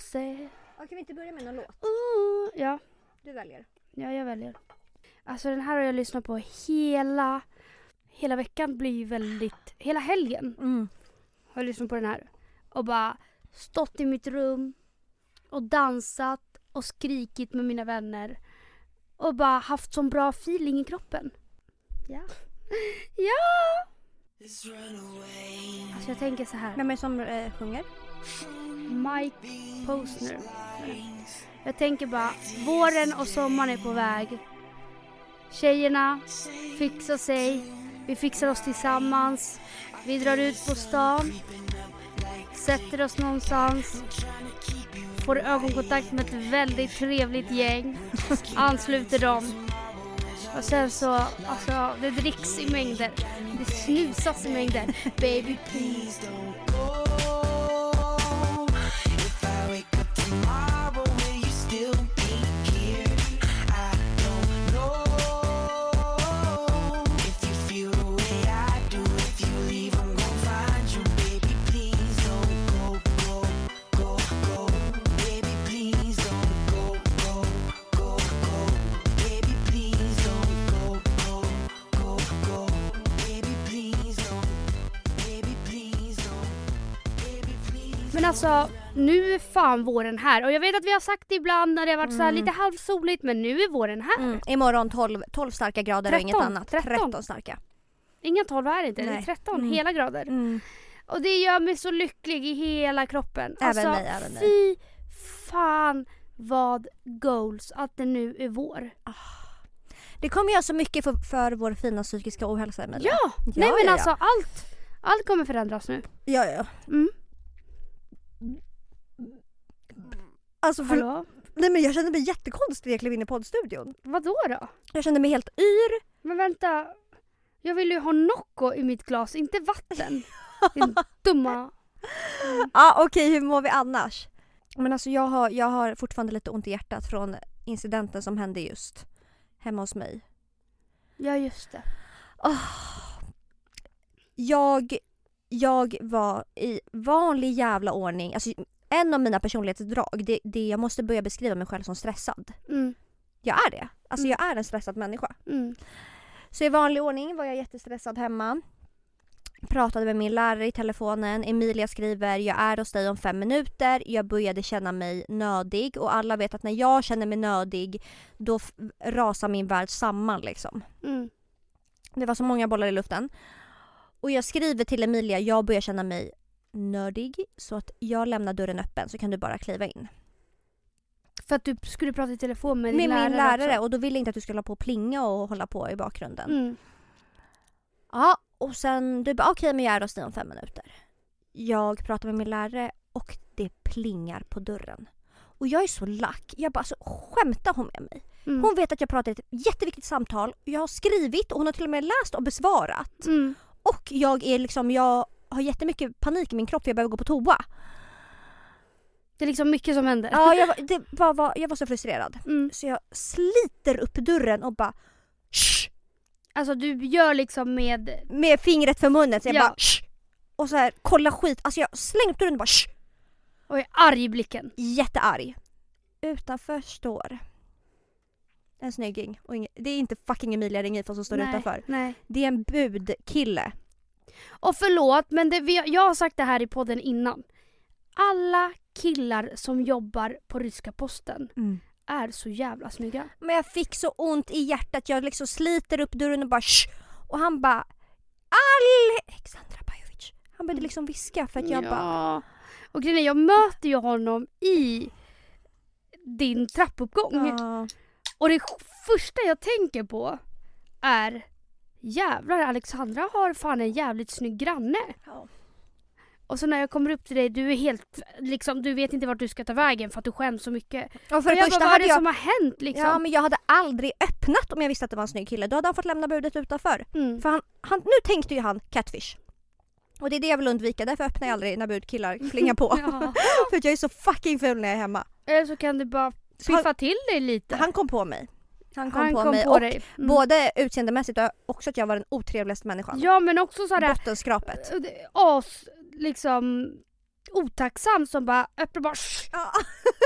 sig. Ja, kan vi inte börja med någon låt? Uh, ja, Du väljer. ja, jag väljer. Alltså den här har jag lyssnat på hela, hela veckan blir ju väldigt, hela helgen Mm. har jag lyssnat på den här. Och bara stått i mitt rum och dansat och skrikit med mina vänner. Och bara haft sån bra feeling i kroppen. Ja. Ja! Alltså jag tänker så här. Vem är det som eh, sjunger? Mike Posner. Jag tänker bara, våren och sommaren är på väg. Tjejerna fixar sig, vi fixar oss tillsammans. Vi drar ut på stan, sätter oss någonstans, får ögonkontakt med ett väldigt trevligt gäng, ansluter dem. Och sen så, alltså det dricks i mängder, det snusas i mängder. Baby please don't go. Alltså, nu är fan våren här. Och jag vet att vi har sagt det ibland när det har varit så här Mm. lite halvsoligt, men nu är våren här. Mm. Imorgon 12, 12 starka grader och inget 13, annat. 13. 13 starka. Inga 12 är det inte, det är Nej. 13 Mm. hela grader. Mm. Och det gör mig så lycklig i hela kroppen. Även alltså, mig, även fy fan vad goals att det nu är vår. Det kommer göra så mycket för, för vår fina psykiska ohälsa Emilia. Ja! Ja, Nej men ja, alltså allt, allt kommer förändras nu. Ja, ja. Mm. Alltså för, Hallå? nej men jag kände mig jättekonstig när jag klev in i poddstudion. Vadå då? Jag kände mig helt yr. Men vänta. Jag vill ju ha Nocco i mitt glas, inte vatten. Din dumma... Ja okej, hur mår vi annars? Men alltså jag har, jag har fortfarande lite ont i hjärtat från incidenten som hände just hemma hos mig. Ja just det. Jag, jag var i vanlig jävla ordning, alltså en av mina personlighetsdrag, det, det jag måste börja beskriva mig själv som stressad. Mm. Jag är det. Alltså Mm. jag är en stressad människa. Mm. Så i vanlig ordning var jag jättestressad hemma. Pratade med min lärare i telefonen. Emilia skriver “Jag är hos dig om fem minuter”. Jag började känna mig nödig och alla vet att när jag känner mig nödig då rasar min värld samman liksom. Mm. Det var så många bollar i luften. Och jag skriver till Emilia “Jag börjar känna mig nördig så att jag lämnar dörren öppen så kan du bara kliva in”. För att du skulle prata i telefon med, Med din min lärare, lärare också. och då ville jag inte att du skulle hålla på och plinga och hålla på i bakgrunden. Mm. Ja, och sen du bara okej men jag är hos dig om fem minuter. Jag pratar med min lärare och det plingar på dörren. Och jag är så lack. Jag bara alltså skämtar hon med mig? Mm. Hon vet att jag pratar i ett jätteviktigt samtal. Jag har skrivit och hon har till och med läst och besvarat. Mm. Och jag är liksom, jag har jättemycket panik i min kropp för jag behöver gå på toa. Det är liksom mycket som händer. Ja, jag var, det var, var, jag var så frustrerad. Mm. Så jag sliter upp dörren och bara Shh! Alltså du gör liksom med... Med fingret för munnen så jag Ja. bara Shh! Och så här, kolla skit. Alltså jag slänger upp dörren och bara Shh! Och är arg i blicken. jättearg. Utanför står en snygging. Och ing- det är inte fucking Emilia Ringifon som står Nej, utanför. Nej. Det är en budkille. Och förlåt, men det, vi, jag har sagt det här i podden innan. Alla killar som jobbar på ryska posten är så jävla snygga. Men jag fick så ont i hjärtat. Jag liksom sliter upp dörren och bara Shh! Och han bara Alexandra Bajovic. Han började liksom viska för att jag ja. bara Och grejen är, jag möter ju honom i din trappuppgång. Ja. Och det första jag tänker på är Jävlar Alexandra har fan en jävligt snygg granne. Ja. Och så när jag kommer upp till dig, du är helt liksom, du vet inte vart du ska ta vägen för att du skäms så mycket. Och för och det jag bara, vad är det jag som har hänt liksom? Ja men jag hade aldrig öppnat om jag visste att det var en snygg kille. Då hade han fått lämna budet utanför. mm. För han, han, nu tänkte ju han catfish. Och det är det jag vill undvika, därför öppnar jag aldrig när budkillar plingar på. för att jag är så fucking ful när jag är hemma. Eller så kan du bara Så han, piffa till dig lite. han kom på mig. Han kom Han på kom mig på och dig. Mm. både utseendemässigt och också att jag var den otrevligaste människan. Ja men också sådär Bottenskrapet. as liksom otacksam som bara öppnar bara Ja.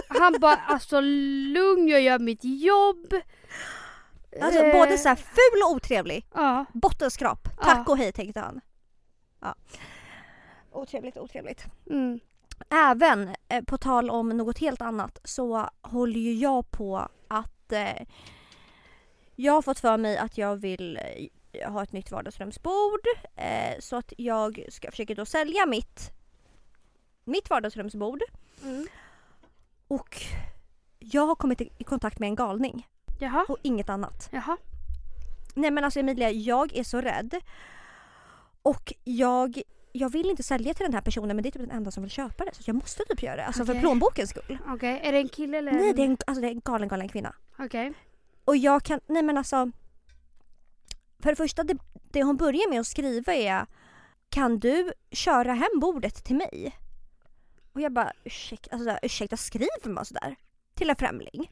Han bara alltså lugn jag gör mitt jobb. Alltså Eh, både så här ful och otrevlig. Ja. Bottenskrap. Ja. Tack och hej tänkte han. Ja. Otrevligt, otrevligt. Mm. Även eh, på tal om något helt annat så håller ju jag på att eh, jag har fått för mig att jag vill eh, ha ett nytt vardagsrumsbord eh, så att jag ska försöka då sälja mitt mitt vardagsrumsbord Mm. och jag har kommit i kontakt med en galning Jaha. och inget annat. Jaha. Nej men alltså Emilia, jag är så rädd. Och jag, jag vill inte sälja till den här personen men det är typ den enda som vill köpa det. Så jag måste typ göra det. Alltså för Okej. plånbokens skull. Okej, är det en kille eller? Nej det är en, alltså, det är en galen galen kvinna. Okej. Och jag kan, nej men alltså. För det första, det, det hon börjar med att skriva är Kan du köra hem bordet till mig? Och jag bara ursäkta, alltså, så ursäkta skriver man sådär? Till en främling?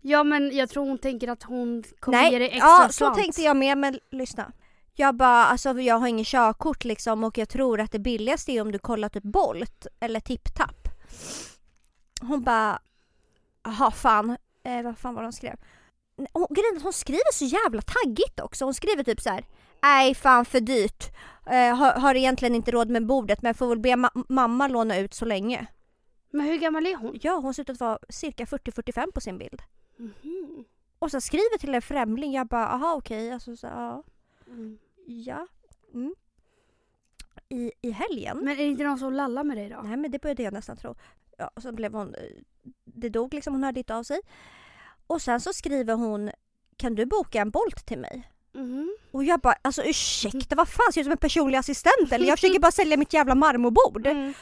Ja men jag tror hon tänker att hon kommer Nej, ge dig extra ja så slant. tänkte jag med men lyssna. Jag bara, alltså jag har ingen körkort liksom och jag tror att det billigaste är om du kollar typ Bolt eller TipTap. Hon bara, jaha fan, eh, vad fan var det hon skrev? Hon, grejen hon skriver så jävla taggigt också. Hon skriver typ så här. Nej fan för dyrt. Eh, har, har egentligen inte råd med bordet men får väl be ma- mamma låna ut så länge. Men hur gammal är hon? Ja hon ser ut att vara cirka 40-45 på sin bild. Mhm. Och så skriver till en främling, jag bara aha okej. Alltså, så, ja. Mm. Ja. Mm. I, I helgen. Men är det inte någon som lallar med dig då? Nej men det började jag nästan tro. Ja, och så blev hon... eh, Det dog liksom, hon hörde inte av sig. Och sen så skriver hon Kan du boka en Bolt till mig? Mhm. Och jag bara alltså ursäkta vad fan ser jag ut som en personlig assistent eller? Jag försöker bara sälja mitt jävla marmorbord. Mm.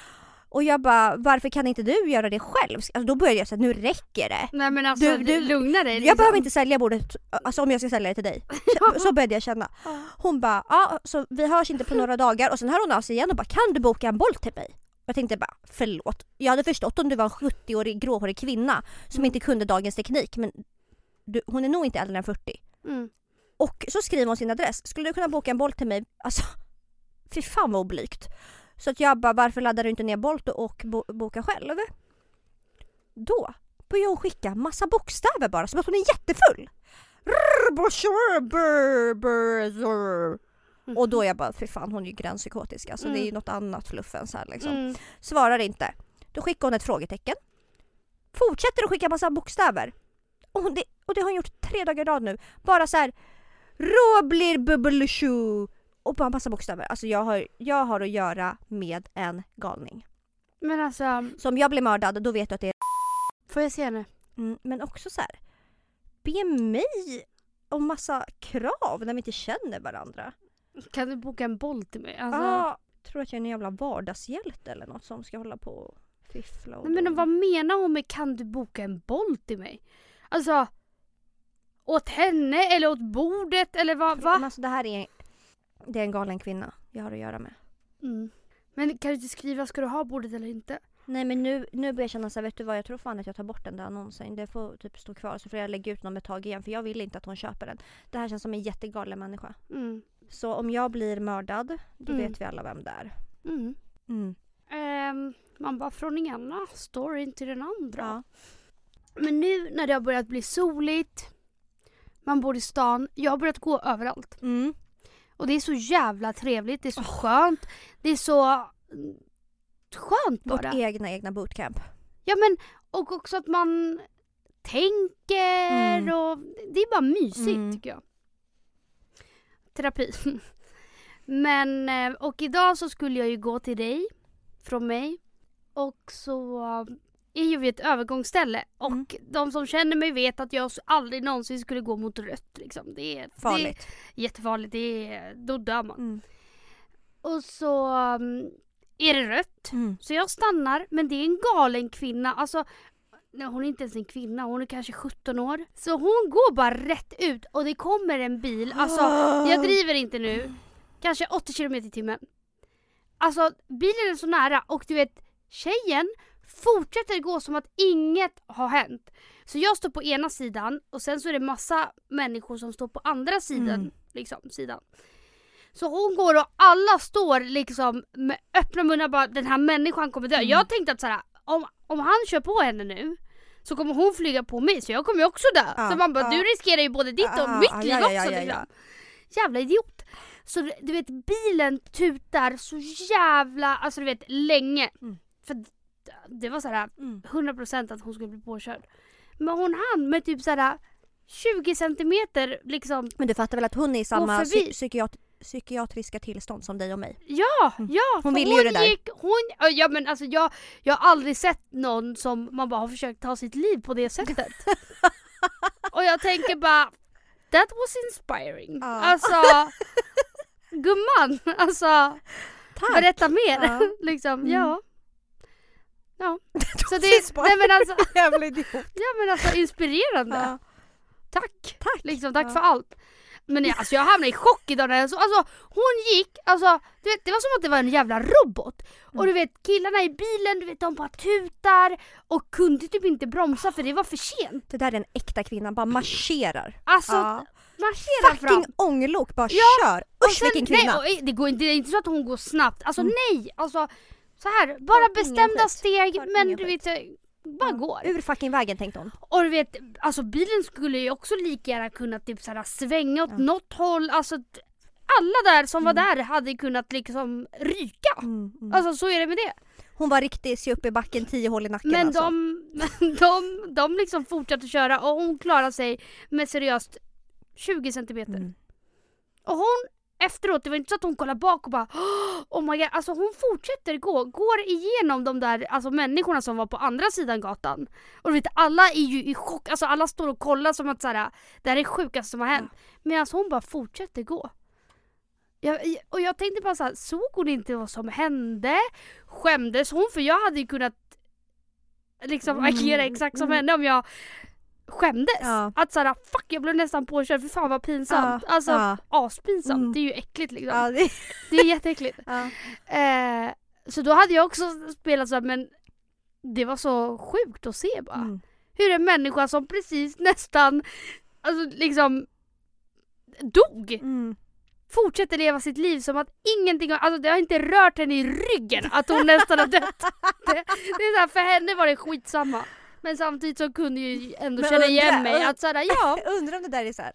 Och jag bara varför kan inte du göra det själv? Alltså då började jag säga nu räcker det. Nej men alltså Du- du- lugna dig. Jag liksom. behöver inte sälja bordet alltså om jag ska sälja det till dig. Så, så började jag känna. Hon bara, ja så vi hörs inte på några dagar och sen hör hon av sig igen och bara kan du boka en boll till mig? Jag tänkte bara förlåt. Jag hade förstått om du var en 70-årig gråhårig kvinna som Mm. inte kunde dagens teknik men du, hon är nog inte äldre än 40. Mm. Och så skriver hon sin adress. Skulle du kunna boka en boll till mig? Alltså fy fan vad oblygt. Så att jag bara varför laddar du inte ner Bolt och bo, boka själv? Då börjar hon skicka massa bokstäver bara som att hon är jättefull. Och då är jag bara, fy fan hon är ju gränspsykotisk. Alltså det är ju något annat fluff än så här liksom. Mm. Svarar inte. Då skickar hon ett frågetecken. Fortsätter att skicka massa bokstäver. Och, hon, det, och det har hon gjort tre dagar i rad nu. Bara så här. Roblir bubbelshu. Och bara massa bokstäver. Alltså jag har, jag har att göra med en galning. Men alltså, Så om jag blir mördad då vet du att det är får jag se henne? Mm, men också så här. Be mig om massa krav när vi inte känner varandra. Kan du boka en boll till mig? Alltså, ah, tror att jag är en jävla vardagshjälte eller något som ska hålla på och fiffla och nej, men vad menar hon med kan du boka en boll till mig? Alltså, åt henne eller åt bordet eller vad? Men Va? alltså det här är, det är en galen kvinna jag har att göra med. Mm. Men kan du inte skriva, ska du ha bordet eller inte? Nej men nu, nu börjar jag känna så här, vet du vad jag tror fan att jag tar bort den där annonsen. Det får typ stå kvar så får jag lägga ut någon ett tag igen för jag vill inte att hon köper den. Det här känns som en jättegalen människa. Mm. Så om jag blir mördad, då Mm. vet vi alla vem det är. Mm. Mm. Ehm, man bara från den ena storyn till den andra. Ja. Men nu när det har börjat bli soligt, man bor i stan, jag har börjat gå överallt. Mm. Och det är så jävla trevligt, det är så skönt, det är så mm, skönt bara. Vårt egna egna bootcamp. Ja men, och också att man tänker Mm. och det är bara mysigt tycker jag. Terapi. men, eh, och idag så skulle jag ju gå till dig, från mig. Och så är ju vi ett övergångsställe. Och Mm. de som känner mig vet att jag aldrig någonsin skulle gå mot rött. Liksom. Det, är, Farligt. det är jättefarligt, det är, då dör man. Mm. Och så mm, är det rött. Mm. Så jag stannar, men det är en galen kvinna. Alltså, nej, hon är inte ens en kvinna, hon är kanske 17 år. Så hon går bara rätt ut och det kommer en bil. Alltså, jag driver inte nu. Kanske 80 km i timmen. Alltså, bilen är så nära och du vet, tjejen fortsätter gå som att inget har hänt. Så jag står på ena sidan och sen så är det massa människor som står på andra sidan. Mm. Liksom, sidan. Så hon går och alla står liksom med öppna munnar bara den här människan kommer dö. Mm. Jag tänkte att så här, om, om han kör på henne nu så kommer hon flyga på mig så jag kommer ju också dö. Ja, så man bara ja. du riskerar ju både ditt och Ja, mitt liv ja, också ja, liksom. ja. Jävla idiot. Så du- vet bilen tutar så jävla, alltså du vet länge. Mm. För det var så här Mm. 100% att hon skulle bli påkörd. Men hon hann med typ så här 20 centimeter liksom. Men du fattar väl att hon är i samma psy- psykiat- psykiatriska tillstånd som dig och mig? Ja, Mm. ja. Hon för ville ju det där. Gick, hon, ja men alltså jag, jag har aldrig sett någon som man bara har försökt ta sitt liv på det sättet. och jag tänker bara, that was inspiring. Ja. Alltså, gumman, alltså Tack! berätta mer. Ja. liksom, Mm. ja. Ja. Så det, nej men alltså, Jävla idiot. ja men alltså inspirerande. Ja. Tack. Tack! Liksom, tack för allt. Men jag, alltså, jag hamnade i chock idag när jag såg, alltså hon gick, alltså du vet, det var som att det var en jävla robot. Och Mm. du vet killarna i bilen, du vet de bara tutar och kunde typ inte bromsa för det var för sent. Det där är en äkta kvinna, bara marscherar. Alltså Ja. marschera fram. Fucking ånglok, bara Ja, kör! Och Usch sen- vilken kvinna! Nej, och det, går inte, det är inte så att hon går snabbt, alltså Mm. nej. Alltså så här, bara ingen bestämda steg men du vet, bara Ja. går. Ur fucking vägen tänkte hon. Och du vet, alltså bilen skulle ju också lika gärna kunna typ så här, svänga åt Ja. något håll. Alltså alla där som Mm. var där hade kunnat liksom ryka. Mm, mm. Alltså så är det med det. Hon var riktigt se upp i backen, tio hål i nacken Men alltså. de, men de, de liksom fortsatte köra och hon klarade sig med seriöst 20 centimeter. Mm. Och hon efteråt, det var inte så att hon kollade bak och bara Oh my god, alltså hon fortsätter gå, går igenom de där alltså människorna som var på andra sidan gatan. Och du vet alla är ju i chock, alltså alla står och kollar som att så här, det här är det sjukaste som har hänt. Medan hon bara fortsätter gå. Jag, och jag tänkte bara så här, såg hon inte vad som hände? Skämdes hon? För jag hade ju kunnat liksom Mm, agera exakt som mm. henne om jag skämdes. Ja. Att såhär, fuck jag blev nästan påkörd, för fan vad pinsamt. Ja, Alltså ja. aspinsamt, Mm. det är ju äckligt liksom. Ja, det, Det är jätteäckligt. Eh, så då hade jag också spelat så här, men det var så sjukt att se bara. Mm. Hur en människa som precis nästan, alltså liksom dog, Mm. fortsätter leva sitt liv som att ingenting har, alltså det har inte rört henne i ryggen att hon nästan har dött. Det, det är så här, för henne var det skitsamma. Men samtidigt så kunde jag ju ändå Men känna igen mig att såhär, ja, undrar om det där är så här.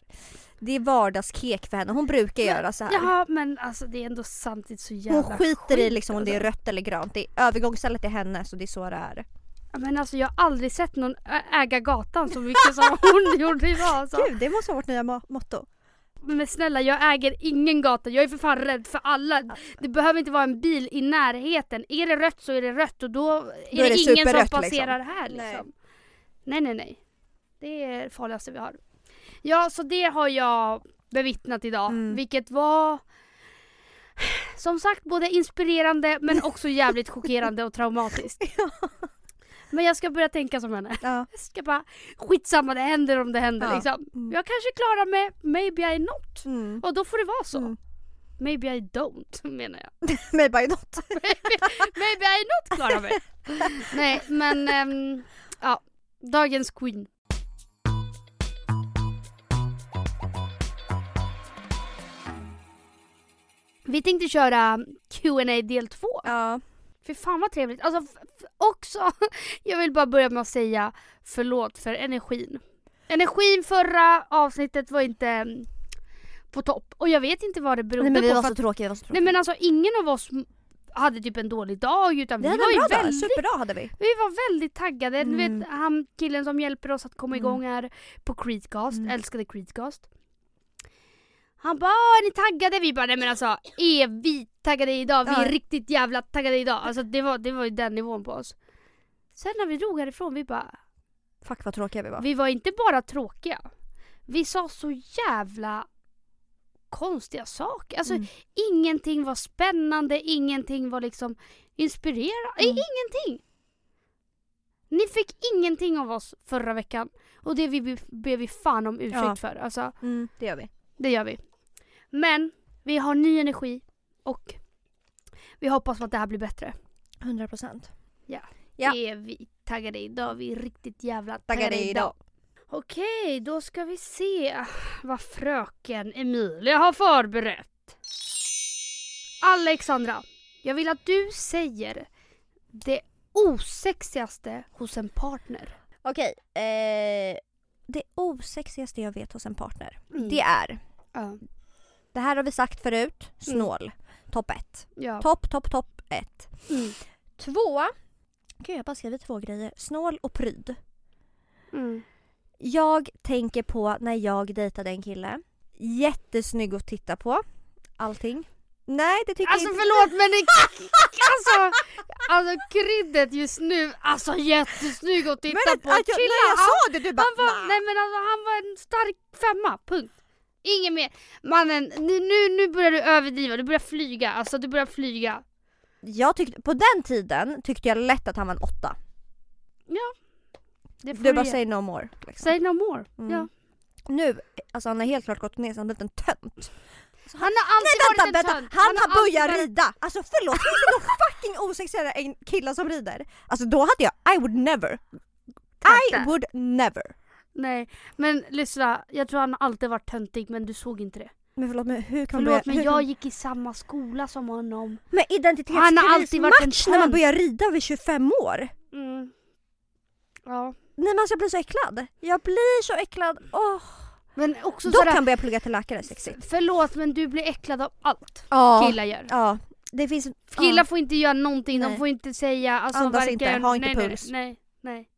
Det är vardagskek för henne, hon brukar göra så här. ja men alltså det är ändå samtidigt så jävla Hon skiter i skit, liksom om det är rött eller grönt. Det är övergångsstället är henne så det är så det är. Men alltså jag har aldrig sett någon äga gatan så mycket som hon gjorde idag alltså. Gud, det måste vara vårt nya mo- motto. Men snälla jag äger ingen gata, jag är för fan rädd för alla. Det behöver inte vara en bil i närheten. Är det rött så är det rött och då är, Då är det, det ingen som superrött, passerar här Nej. liksom. Nej nej nej. Det är det farligaste vi har. Ja så det har jag bevittnat idag. Mm. Vilket var som sagt både inspirerande men också jävligt chockerande och traumatiskt. Men jag ska börja tänka som henne. Ja. Jag ska bara skitsamma det händer om det händer Ja. liksom. Mm. Jag kanske klarar mig, maybe I not. Mm. Och då får det vara så. Mm. Maybe I don't menar jag. Med by not. maybe I not klarar mig. Nej men ja, dagens queen. Vi tänkte köra Q&A del 2. Ja. För fan vad trevligt. Alltså också, jag vill bara börja med att säga förlåt för energin. Energin förra avsnittet var inte mm, på topp. Och jag vet inte vad det berodde Nej men vi på. var så att, tråkiga, vi var så nej tråkiga. men alltså ingen av oss hade typ en dålig dag utan vi vi, hade var en ju dag, väldigt superdag hade vi. vi var väldigt taggade. Du Mm. vet han killen som hjälper oss att komma Mm. igång här på Creedcast, Mm. älskade Creedcast. Han bara "Ah, är ni taggade? Vi bara nej men alltså är vi taggade idag? Vi är Ja. riktigt jävla taggade idag. Alltså det var, det var ju den nivån på oss. Sen när vi drog härifrån vi bara, Fuck vad tråkiga vi var. vi var inte bara tråkiga. Vi sa så jävla konstiga saker. Alltså Mm. ingenting var spännande, ingenting var liksom inspirerande, Mm. ingenting. Ni fick ingenting av oss förra veckan och det vi be- ber vi fan om ursäkt Ja. för. Alltså, Mm, det gör vi. det gör vi. Men vi har ny energi och vi hoppas på att det här blir bättre. 100 procent. Ja. Är vi taggade idag? Vi är riktigt jävla taggade, Taggade idag. idag. Okej, då ska vi se vad fröken Emilia har förberett. Alexandra, jag vill att du säger det osexigaste hos en partner. Okej, eh, det osexigaste jag vet hos en partner, Mm. det är, Ja. det här har vi sagt förut, snål. Topp ett. Ja. Topp, topp, topp ett. Mm. Två, gud jag har bara skrivit två grejer. Snål och pryd. Mm. Jag tänker på när jag dejtade en kille. Jättesnygg att titta på. Allting. Nej det tycker Alltså jag inte. förlåt men det, alltså, alltså kryddet just nu, alltså jättesnygg att titta Men på. att jag, Chilla, när jag sa det du bara han var, "Nah." nej men alltså, han var en stark femma, punkt. Inget mer. Mannen, nu, nu, börjar du överdriva, du börjar flyga. Alltså du börjar flyga. Jag tyckte, på den tiden tyckte jag lätt att han var en åtta. Det får Du bara ge. say no more. Liksom. Say no more. Mm. Ja. Nu, alltså han har helt klart gått ner så han har blivit en tönt. Han har alltid Nej vänta, varit en tönt. Han, har alltid börjat varit- rida! Alltså förlåt, finns det någon fucking osexigare än killar som rider? Alltså då hade jag, I would never. I Tackar. would never. Nej, men lyssna. Jag tror han har alltid varit töntig men du såg inte det. Men förlåt men hur kan Förlåt börja, men jag gick i samma skola som honom. Men Han identitetskris har alltid varit en match när man tönt. börjar rida vid 25 år. Mm. Ja. Nej men alltså jag blir så äcklad. Jag blir så äcklad. Åh. Men också Då sådär, kan jag börja plugga till läkare, sexigt. förlåt men du blir äcklad av allt Ja. killar gör. Ja. Det finns... Killar ja. får inte göra någonting, de Nej. får inte säga, alltså Andas varken, inte, ha inte nej, puls. Nej, nej, nej.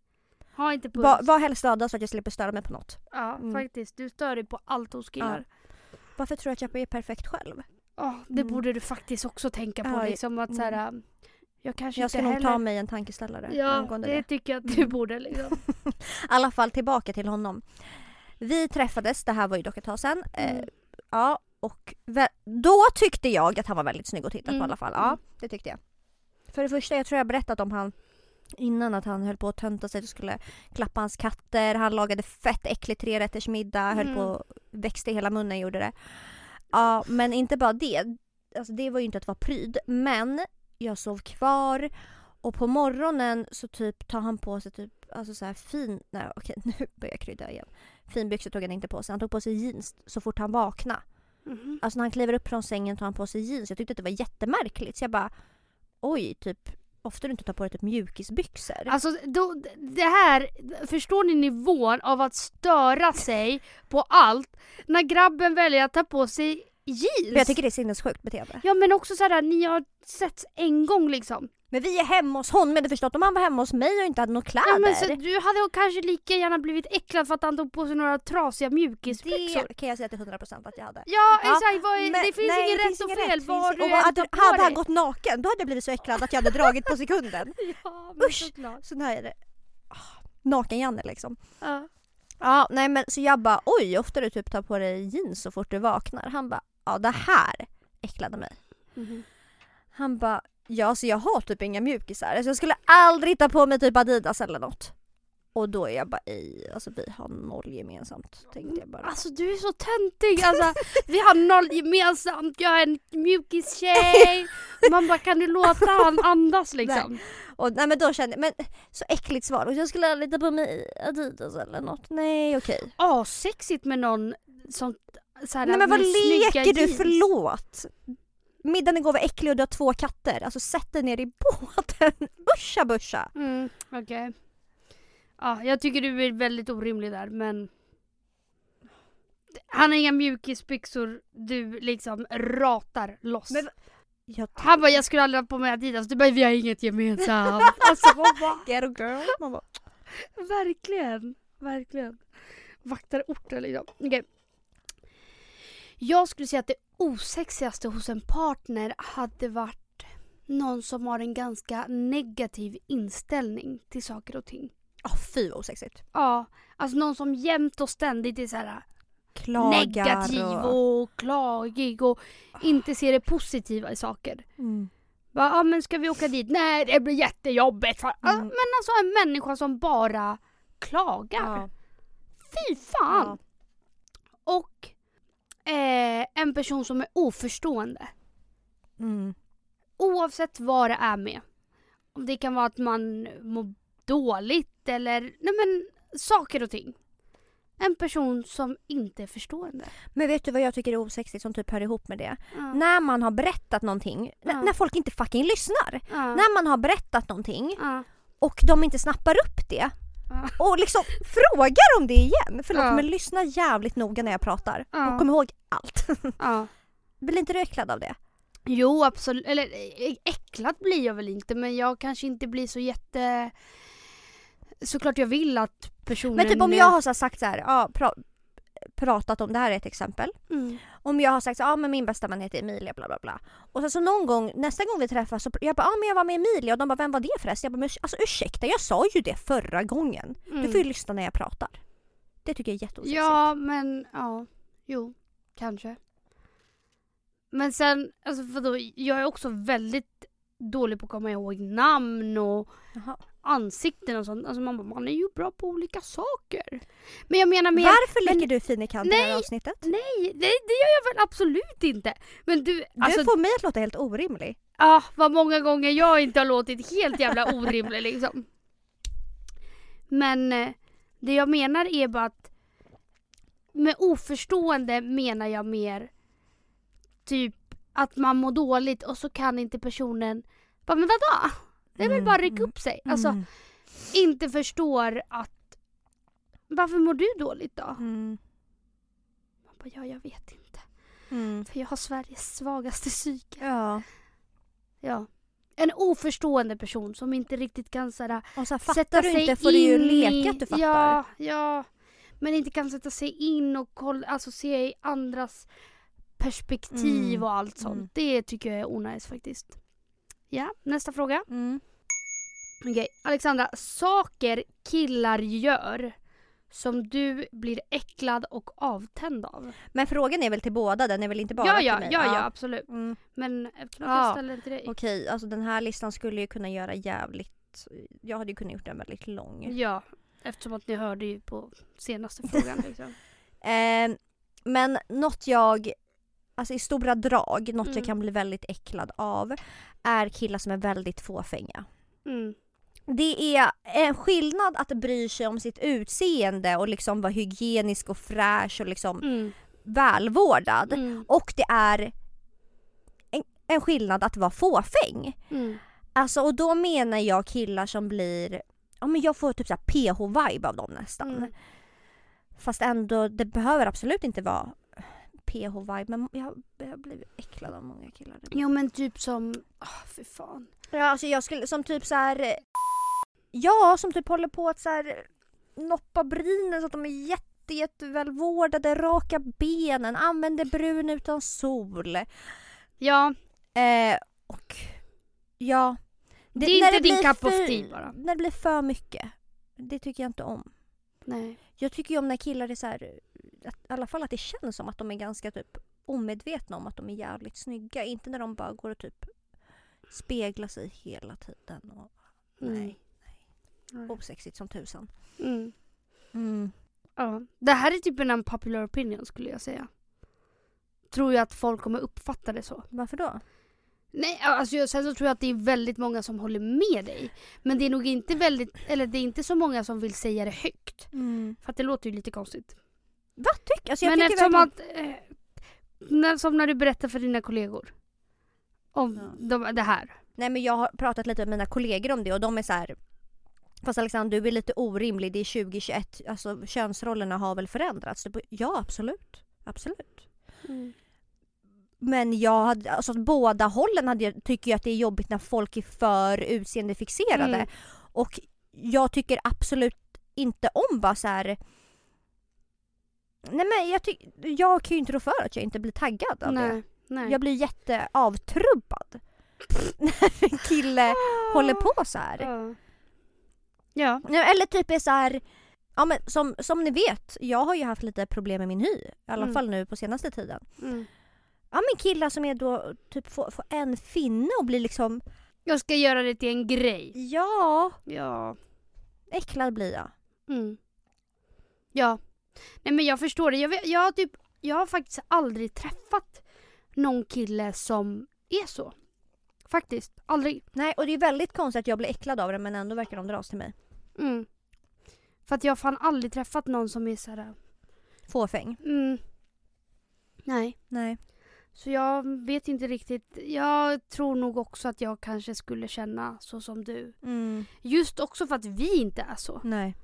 Ha inte puls. Var, var helst döda så att jag slipper störa mig på något. ja, Mm. faktiskt. Du stör dig på allt hos killar. Varför tror du att jag är perfekt själv? Ja, det Mm. borde du faktiskt också tänka på. Ja, liksom att mm. Jag kanske Jag ska nog heller... ta mig en tankeställare Ja, angående det det. tycker jag att du Mm. borde liksom. I alla fall tillbaka till honom. Vi träffades, det här var ju dock ett tag sedan. Eh, Mm. ja, och då tyckte jag att han var väldigt snygg att titta på Mm. i alla fall. Ja, Mm. det tyckte jag. För det första, jag tror jag berättat om han innan att han höll på att tönta sig och skulle klappa hans katter. Han lagade fett äcklig trerättersmiddag, höll Mm. på växte i hela munnen gjorde det. Ja, men inte bara det. Alltså det var ju inte att vara pryd. Men jag sov kvar och på morgonen så typ tar han på sig typ alltså så här fin, nej okej nu börjar jag krydda igen. Finbyxor tog han inte på sig, han tog på sig jeans så fort han vaknade. Mhm. Alltså när han kliver upp från sängen tar han på sig jeans. Jag tyckte att det var jättemärkligt så jag bara oj typ ofta du inte tar på dig typ mjukisbyxor. Alltså då, det här, förstår ni nivån av att störa sig på allt när grabben väljer att ta på sig jeans? Men jag tycker det är sinnessjukt beteende. Ja men också såhär, ni har setts en gång liksom. Men vi är hemma hos honom, men du förstått om han var hemma hos mig och inte hade några kläder. Ja, men så, du hade kanske lika gärna blivit äcklad för att han tog på sig några trasiga mjukisbyxor. det kan jag säga till 100% att jag hade. Ja, Ja, exakt, vad är, Men- det finns nej, inget det rätt och fel. Vad du och hade, tar på hade han gått naken då hade jag blivit så äcklad att jag hade dragit på sekunden. Ja, men Usch. såklart. Så här är det. Ah, Naken-Janne liksom. Ja. Ja, nej men så jag bara oj, ofta du typ tar på dig jeans så fort du vaknar. Han bara ja det här äcklade mig. Mhm. Han bara ja så jag har typ inga mjukisar. Alltså jag skulle aldrig ta på mig typ Adidas eller något. Och då är jag bara i, alltså vi har noll gemensamt tänkte jag bara. Alltså du är så töntig. Alltså, vi har noll gemensamt, jag är en mjukistjej. Man bara kan du låta han andas liksom? Och nej men då kände jag, men så äckligt svar. Och jag skulle aldrig ta på mig Adidas eller något. Nej okej. Ja, sexigt med någon som såhär, Nej men vad leker du? jeans. Förlåt! Middagen igår var äcklig och du har två katter. Alltså sätt dig ner i båten. Uscha buscha. Mm, okej. Ja, jag tycker du är väldigt orimlig där men han har inga mjukisbyxor, du liksom ratar loss. Men Jag Han bara jag skulle aldrig ha på mig Adidas, du bara vi har inget gemensamt. alltså man bara, ghetto girl. Man bara, verkligen, verkligen. Vaktar orten liksom. Okej. Jag skulle säga att det osexigaste hos en partner hade varit någon som har en ganska negativ inställning till saker och ting. oh, fy vad osexigt. Ja, alltså någon som jämt och ständigt är så här Klagar negativ och... och klagig och inte ser det positiva i saker. Mm. Bara, ja men ska vi åka dit? Nej det blir jättejobbigt. Ja, Mm. men alltså en människa som bara klagar. Ja. Fy fan! Och eh, en person som är oförstående. Mm. Oavsett vad det är med. Om det kan vara att man mår dåligt eller nej men saker och ting. en person som inte är förstående. Men vet du vad jag tycker är osexigt som typ hör ihop med det? Ja. När man har berättat någonting, Ja. när folk inte fucking lyssnar. När man har berättat någonting och de inte snappar upp det. Och liksom frågar om det igen. Förlåt Ja. men lyssna jävligt noga när jag pratar Ja. och kom ihåg allt. Ja. Blir inte du äcklad av det? Jo absolut, eller äcklad blir jag väl inte men jag kanske inte blir så jätte... Såklart jag vill att personen... Men typ om jag har så sagt så här, ja, pratat om, det här är ett exempel. Mm. Om jag har sagt så, ja men min bästa vän heter Emilia bla bla bla. Och sen så någon gång, nästa gång vi träffas så jag bara, ja men jag var med Emilia och de bara, vem var det förresten? Jag bara, alltså ursäkta jag sa ju det förra gången. Mm. Du får ju lyssna när jag pratar. Det tycker jag är jätteosexigt. Ja men ja, jo, kanske. Men sen, alltså vadå, jag är också väldigt dålig på att komma ihåg namn och Jaha. Ansikten och sånt. Alltså man bara, man är ju bra på olika saker. Men jag menar mer, Varför men- leker du fin i kanten i det här Nej, avsnittet? nej det, det gör jag väl absolut inte. Men du, Du alltså får mig att låta helt orimlig. Ah, vad många gånger jag inte har låtit helt jävla orimlig liksom. Men eh, det jag menar är bara att med oförstående menar jag mer typ att man mår dåligt och så kan inte personen bara men vadå? Det är väl bara rycka mm, upp sig. Alltså Mm. inte förstår att varför mår du dåligt då? Mm. Man bara, ja jag vet inte. Mm. För jag har Sveriges svagaste psyke. Ja. Ja. En oförstående person som inte riktigt kan såhär, Och så här, sätta fattar du sig inte får du ju leka att du fattar. Ja, ja. Men inte kan sätta sig in och kolla, alltså se i andras perspektiv Mm, och allt sånt. mm. Det tycker jag är onajs faktiskt. Ja, nästa fråga. Okej, Alexandra. Saker killar gör som du blir äcklad och avtänd av. Men frågan är väl till båda, den är väl inte bara Ja, till ja, mig? ja, ja, absolut. Mm. Men eftersom Ja, jag ställer den till dig. Okej, alltså den här listan skulle ju kunna göra jävligt... Jag hade ju kunnat gjort den väldigt lång. Ja, eftersom att ni hörde ju på senaste frågan. Liksom. Eh, men något jag, alltså i stora drag, något Mm. jag kan bli väldigt äcklad av är killar som är väldigt fåfänga. Mm. Det är en skillnad att bry sig om sitt utseende och liksom vara hygienisk och fräsch och liksom Mm. välvårdad. Mm. Och det är en, en skillnad att vara fåfäng. Mm. Alltså och då menar jag killar som blir, ja men jag får typ såhär PH-vibe av dem nästan. Mm. Fast ändå, det behöver absolut inte vara PH-vibe men jag, jag blivit äcklad av många killar. Jo men typ som, oh, fy fan. Ja alltså jag skulle, som typ så här. Ja som typ håller på att så här noppa brynen så att de är jätte, jättevälvårdade, raka benen, använder brun utan sol. Ja, Eh, och ja. Det är inte när din cup of tea bara. När det blir för mycket. Det tycker jag inte om. nej. Jag tycker ju om när killar är så här, att, i alla fall att det känns som att de är ganska typ omedvetna om att de är jävligt snygga. Inte när de bara går och typ speglar sig hela tiden. Och, Mm. Nej, Nej. osexigt som tusan. Mm. Mm. Ja. Det här är typ en unpopular opinion skulle jag säga. Tror jag att folk kommer uppfatta det så. Varför då? Nej, alltså sen så tror jag att det är väldigt många som håller med dig. Men det är nog inte väldigt, eller det är inte så många som vill säga det högt. För att det låter ju lite konstigt. Vad tycker alltså jag Men eftersom verkligen... att, eh, när, som när du berättar för dina kollegor. Om Ja. de, det här. Nej men jag har pratat lite med mina kollegor om det och de är så här. Fast Alexander du är lite orimlig, det är 2021, alltså könsrollerna har väl förändrats? Ja absolut, absolut. Men jag hade, alltså åt båda hållen hade jag, tycker jag att det är jobbigt när folk är för utseendefixerade. Mm. Och jag tycker absolut inte om bara så här. Nej men jag, ty- jag kan ju inte rå för att jag inte blir taggad av det. Nej. Nej. Jag blir jätteavtrubbad. när en kille håller på så här. Ja. Ja. Eller typ är så här. Ja men som, som ni vet, jag har ju haft lite problem med min hy. I alla Mm. fall nu på senaste tiden. Mm. Ja men killar som är då typ får, får en finne och blir liksom Jag ska göra det till en grej. Ja, Ja. äcklad blir jag. Mm. Ja. Nej men jag förstår det. Jag, jag, har typ, jag har faktiskt aldrig träffat någon kille som är så. Faktiskt. Aldrig. Nej och det är väldigt konstigt att jag blir äcklad av det men ändå verkar de dras till mig. Mm. För att jag har fan aldrig träffat någon som är såhär Fåfäng. Mm. Nej. Nej. Så jag vet inte riktigt. Jag tror nog också att jag kanske skulle känna så som du. Mm. Just också för att vi inte är så. Nej.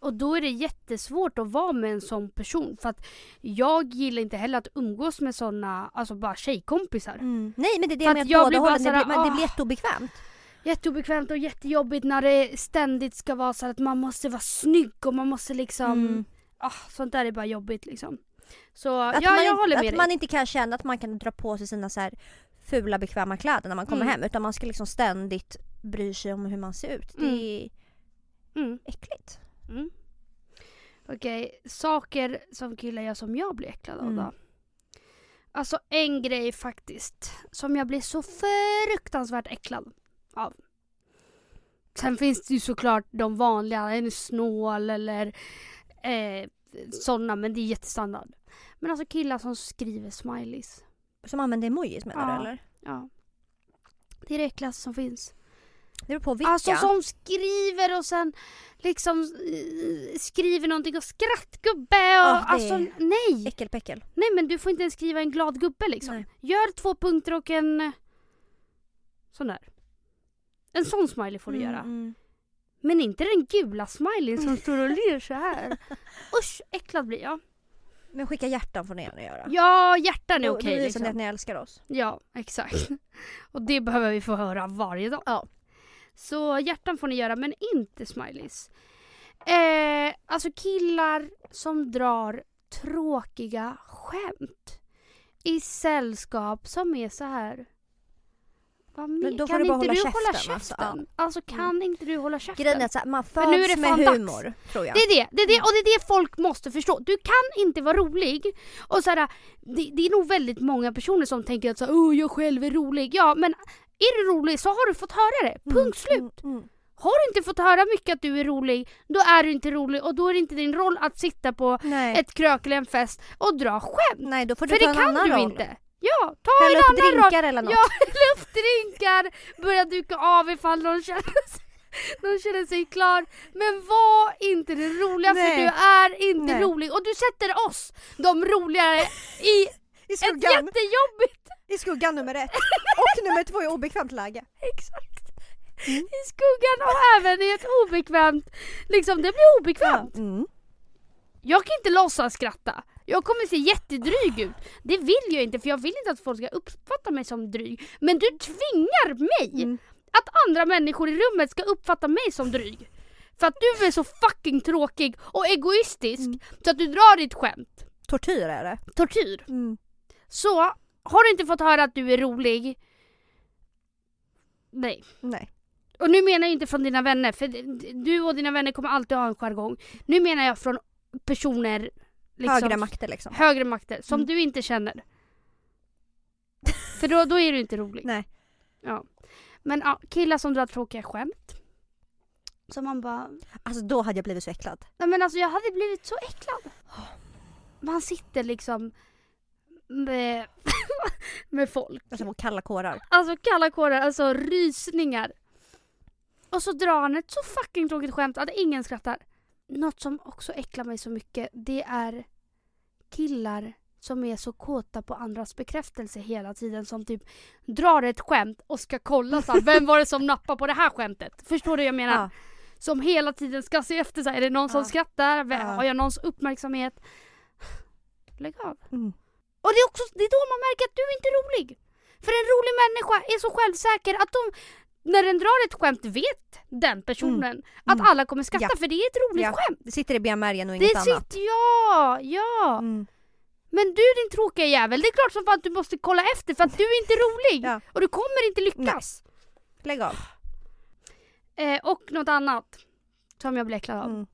Och då är det jättesvårt att vara med en sån person. För att jag gillar inte heller att umgås med såna, alltså bara tjejkompisar. Mm. Nej men det är det För jag att menar jag blir bara hållen. Det blir, såhär, det ah. blir jätteobekvämt. Jätteobekvämt och jättejobbigt när det ständigt ska vara så att man måste vara snygg och man måste liksom... Mm. Ah, sånt där är bara jobbigt liksom. Så Att, ja, man, jag inte- håller med att dig. man inte kan känna att man kan dra på sig sina så här fula bekväma kläder när man kommer Mm. hem utan man ska liksom ständigt bry sig om hur man ser ut. Det Mm. är Mm. äckligt. Mm. Okej, saker som killar gör som jag blir äcklad av Mm. då. Alltså en grej faktiskt som jag blir så fruktansvärt äcklad av. Sen finns det ju såklart de vanliga, en snål eller eh, sådana men det är jättestandard. Men alltså killar som skriver smileys. Som använder emojis menar Ja. du eller? Ja. Det är det äckligaste som finns. Det beror på vilka. Alltså som skriver och sen liksom eh, skriver någonting och skrattgubbe och det- alltså nej. Äckelpäckel. Nej men du får inte ens skriva en glad gubbe liksom. Nej. Gör två punkter och en eh, sån där. En sån smiley får du Mm, göra. mm. Men inte den gula smileyn som står och ler så här. Usch, äcklad blir jag. Men skicka hjärtan får ni gärna göra. Ja, hjärtan är okej Då visar liksom. ni att ni älskar oss. Ja, exakt. Och det behöver vi få höra varje dag. Ja. Så hjärtan får ni göra, men inte smileys. Eh, alltså killar som drar tråkiga skämt i sällskap som är så här. Men då får kan du bara inte hålla du käften, hålla alltså. käften? Alltså, kan inte du hålla käften? Grejen är att man För nu är föds det med fan dags. humor tror jag. Det är det, det är det och det är det folk måste förstå. Du kan inte vara rolig. Och så här, det, det är nog väldigt många personer som tänker att så här, "Åh, jag själv är rolig. Ja men är du rolig så har du fått höra det. Mm, Punkt slut. Mm, mm. Har du inte fått höra mycket att du är rolig, då är du inte rolig och då är det inte din roll att sitta på Nej. ett krök eller en fest och dra skämt. Nej då får du För ta det en kan annan du roll. inte. Ja, ta Hälla en upp annan roll. drinkar eller något. Ja, luftdrinkar, börja duka av ifall någon känner sig, någon känner sig klar. Men var inte det roliga Nej. för du är inte Nej. rolig och du sätter oss, de roligare, i I ett jättejobbigt... I skuggan nummer ett. Och nummer två i obekvämt läge. Exakt. Mm. I skuggan och även i ett obekvämt, liksom det blir obekvämt. Mm. Jag kan inte låtsas skratta. Jag kommer se jättedryg ut. Det vill jag inte för jag vill inte att folk ska uppfatta mig som dryg. Men du tvingar mig Mm. att andra människor i rummet ska uppfatta mig som dryg. För att du är så fucking tråkig och egoistisk Mm. så att du drar ditt skämt. Tortyr är det. Tortyr. Mm. Så, har du inte fått höra att du är rolig? Nej. Nej. Och nu menar jag inte från dina vänner, för du och dina vänner kommer alltid ha en jargong. Nu menar jag från personer liksom, Högre makter liksom. högre makter som Mm. du inte känner. För då, då är du inte rolig. Nej. Ja. Men ja, killar som drar tråkiga skämt. Så man bara, Alltså då hade jag blivit så äcklad. nej men alltså jag hade blivit så äcklad. Man sitter liksom med, med folk. Alltså på kalla kårar. Alltså kalla kårar, alltså rysningar. Och så drar han ett så fucking tråkigt skämt att ingen skrattar. Något som också äcklar mig så mycket, det är killar som är så kåta på andras bekräftelse hela tiden som typ drar ett skämt och ska kolla så här, vem var det som nappade på det här skämtet? Förstår du vad jag menar? Ja. Som hela tiden ska se efter så här, är det någon som Ja. skrattar? Vem- Ja. Har jag någons uppmärksamhet? Lägg av. Mm. Och det är också det är då man märker att du inte är rolig. För en rolig människa är så självsäker att de, när den drar ett skämt vet den personen att Mm. alla kommer skratta Ja. för det är ett roligt Ja. skämt. Det sitter i benmärgen och Det inget annat. sitter, ja, ja. Mm. Men du din tråkiga jävel, det är klart som fan att du måste kolla efter för att du är inte rolig. Ja. Och du kommer inte lyckas. Lägg av. Eh, och något annat som jag blir äcklad av. Mm.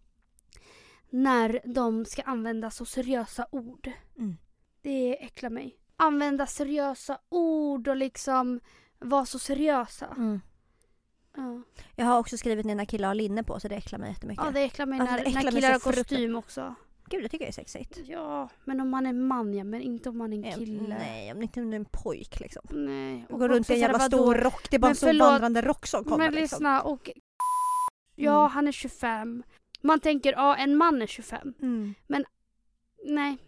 När de ska använda så seriösa ord. Mm. Det äcklar mig. Använda seriösa ord och liksom vara så seriösa. Mm. Ja. Jag har också skrivit ner när killar har linne på så det äcklar mig jättemycket. ja, det äcklar mig Alltså, när, det äcklar när killar har kostym också. Gud det tycker jag är sexigt. Ja, men om man är man ja, men inte om man är en kille. Nej, om inte om du är en pojk liksom. Nej. Och går runt i en jävla stor rock. Det är bara Men en stor vandrande rock som kommer Men liksom. lyssna och... Ja, Mm. han är 25. Man tänker, ja en man är 25. Mm. Nej.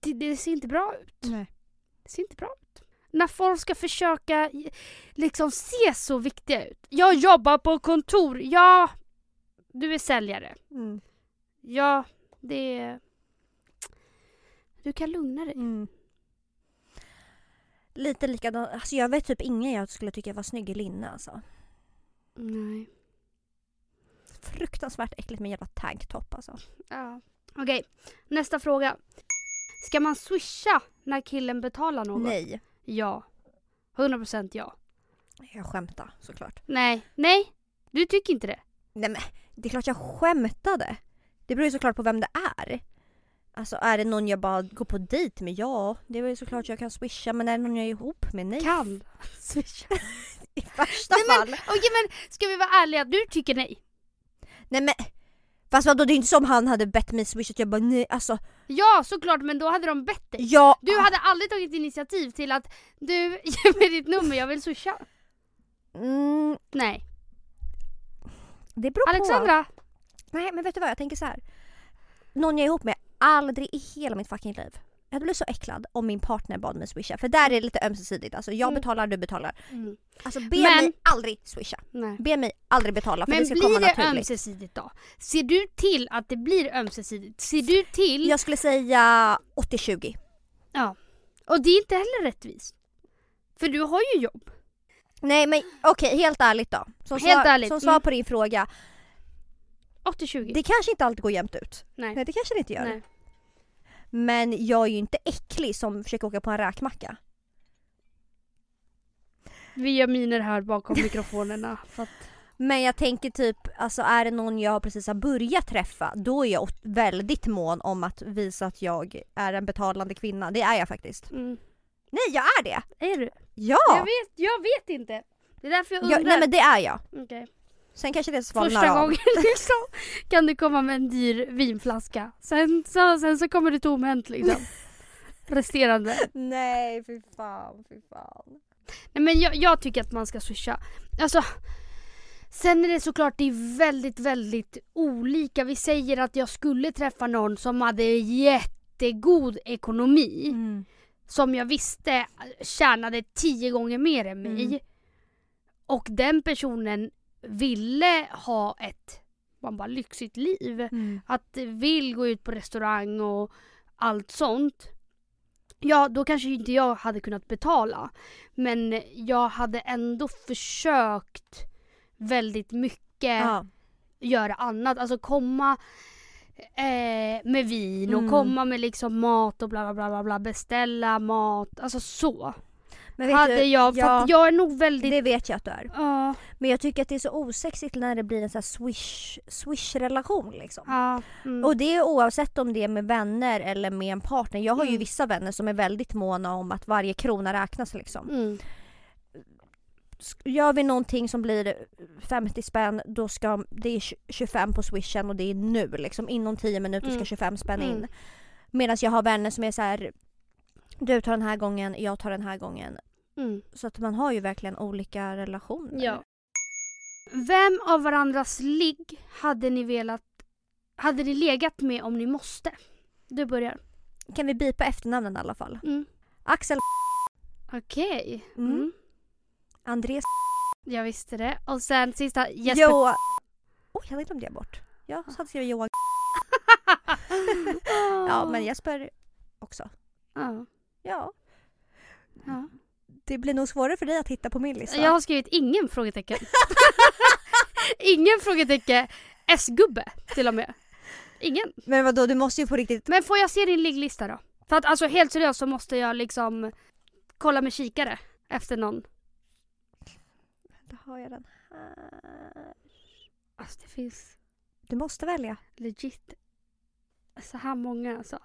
Det, det ser inte bra ut. Nej. Det ser inte bra ut. När folk ska försöka liksom se så viktiga ut. Jag jobbar på kontor. Ja, du är säljare. Mm. Ja, det är... Du kan lugna dig. Mm. Lite likadant, alltså jag vet typ ingen jag skulle tycka var snygg i linne alltså. Nej. Fruktansvärt äckligt med jävla tanktop alltså. Ja. Okej, nästa fråga. Ska man swisha när killen betalar något? Nej. Ja. 100% ja. Jag skämtar såklart. Nej, nej. Du tycker inte det? Nej men det är klart jag skämtade. Det beror ju såklart på vem det är. Alltså är det någon jag bara går på dejt med? Ja, det är väl såklart jag kan swisha. Men är det någon jag är ihop med? Nej. Kan swisha. I värsta Nej, men- fall. Okej men ska vi vara ärliga, du tycker nej? Nej men. Fast vadå det är inte som han hade bett mig swisha jag bara nej alltså. Ja såklart men då hade de bett dig. Jag... Du hade aldrig tagit initiativ till att du, ge mig ditt nummer, jag vill swisha. Mm, Nej. det beror på. Alexandra? Nej men vet du vad jag tänker så här. Någon jag är ihop med, aldrig i hela mitt fucking liv. Jag blivit så äcklad om min partner bad mig swisha. För där är det lite ömsesidigt. Alltså jag Mm. betalar, du betalar. Mm. Alltså be Men- mig aldrig swisha. Nej. Be mig aldrig betala för Men det ska komma blir det naturligt. ömsesidigt då? Ser du till att det blir ömsesidigt? Ser du till? Jag skulle säga 80-20. Ja. Och det är inte heller rättvist. För du har ju jobb. Nej men okej, helt ärligt då. Som Helt svar, ärligt, som svar mm. på din fråga. 80-20. Det kanske inte alltid går jämnt ut. Nej. Nej det kanske det inte gör. Nej. Men jag är ju inte äcklig som försöker åka på en räkmacka. Vi gör miner här bakom mikrofonerna. Att, Men jag tänker typ, alltså är det någon jag precis har börjat träffa då är jag väldigt mån om att visa att jag är en betalande kvinna. Det är jag faktiskt. mm. Nej jag är det! Är du? Ja! Jag, vet, jag vet inte. Det är därför jag undrar. jag nej men det är jag. Okej. Sen kanske det svalnar Första av. gången liksom kan du komma med en dyr vinflaska. Sen så, sen så kommer du tomhänt liksom. Resterande. Nej fy fan, fy fan. Nej men jag, jag tycker att man ska swisha. Alltså, sen är det såklart det är väldigt, väldigt olika. Vi säger att jag skulle träffa någon som hade jättegod ekonomi. Mm. Som jag visste tjänade tio gånger mer än mig. Mm. Och den personen ville ha ett man bara, lyxigt liv. Mm. Att vill gå ut på restaurang och allt sånt. Ja, då kanske inte jag hade kunnat betala. Men jag hade ändå försökt väldigt mycket Ja. göra annat. Alltså komma eh, med vin och Mm. komma med liksom mat och bla bla bla bla, beställa mat. Alltså så. Hade du, jag, för ja, jag är nog väldigt... det vet jag att du är. Ja, Men jag tycker att det är så osexigt när det blir en sån här swish, swish-relation liksom. ja, mm. Och det är oavsett om det är med vänner eller med en partner. Jag har ju Mm. vissa vänner som är väldigt måna om att varje krona räknas liksom. mm. Gör vi någonting som blir 50 spänn då ska det är 25 på swishen och det är nu liksom. Inom 10 minuter ska Mm. 25 spänn in. Mm. Medan jag har vänner som är så här. Du tar den här gången, jag tar den här gången. Mm. Så att man har ju verkligen olika relationer. Ja. Vem av varandras ligg hade ni velat... Hade ni legat med om ni måste? Du börjar. Kan vi bipa efternamnen i alla fall? Mm. Axel Okej. Mm. Mm. Andres Jag visste det. Och sen sista Jesper. Jo... Oj, hade glömde jag bort. Jag hade skrivit Johan. Ja, men Jesper också. Ja. Ja. Ja. Det blir nog svårare för dig att hitta på min lista. Jag har skrivit ingen frågetecken. ingen frågetecken. S-gubbe till och med. Ingen. Men vadå, du måste ju på riktigt... Men får jag se din ligglista då? För att alltså helt seriöst så måste jag liksom kolla med kikare efter någon. Då har jag den här. Alltså det finns Du måste välja. legit så här många alltså.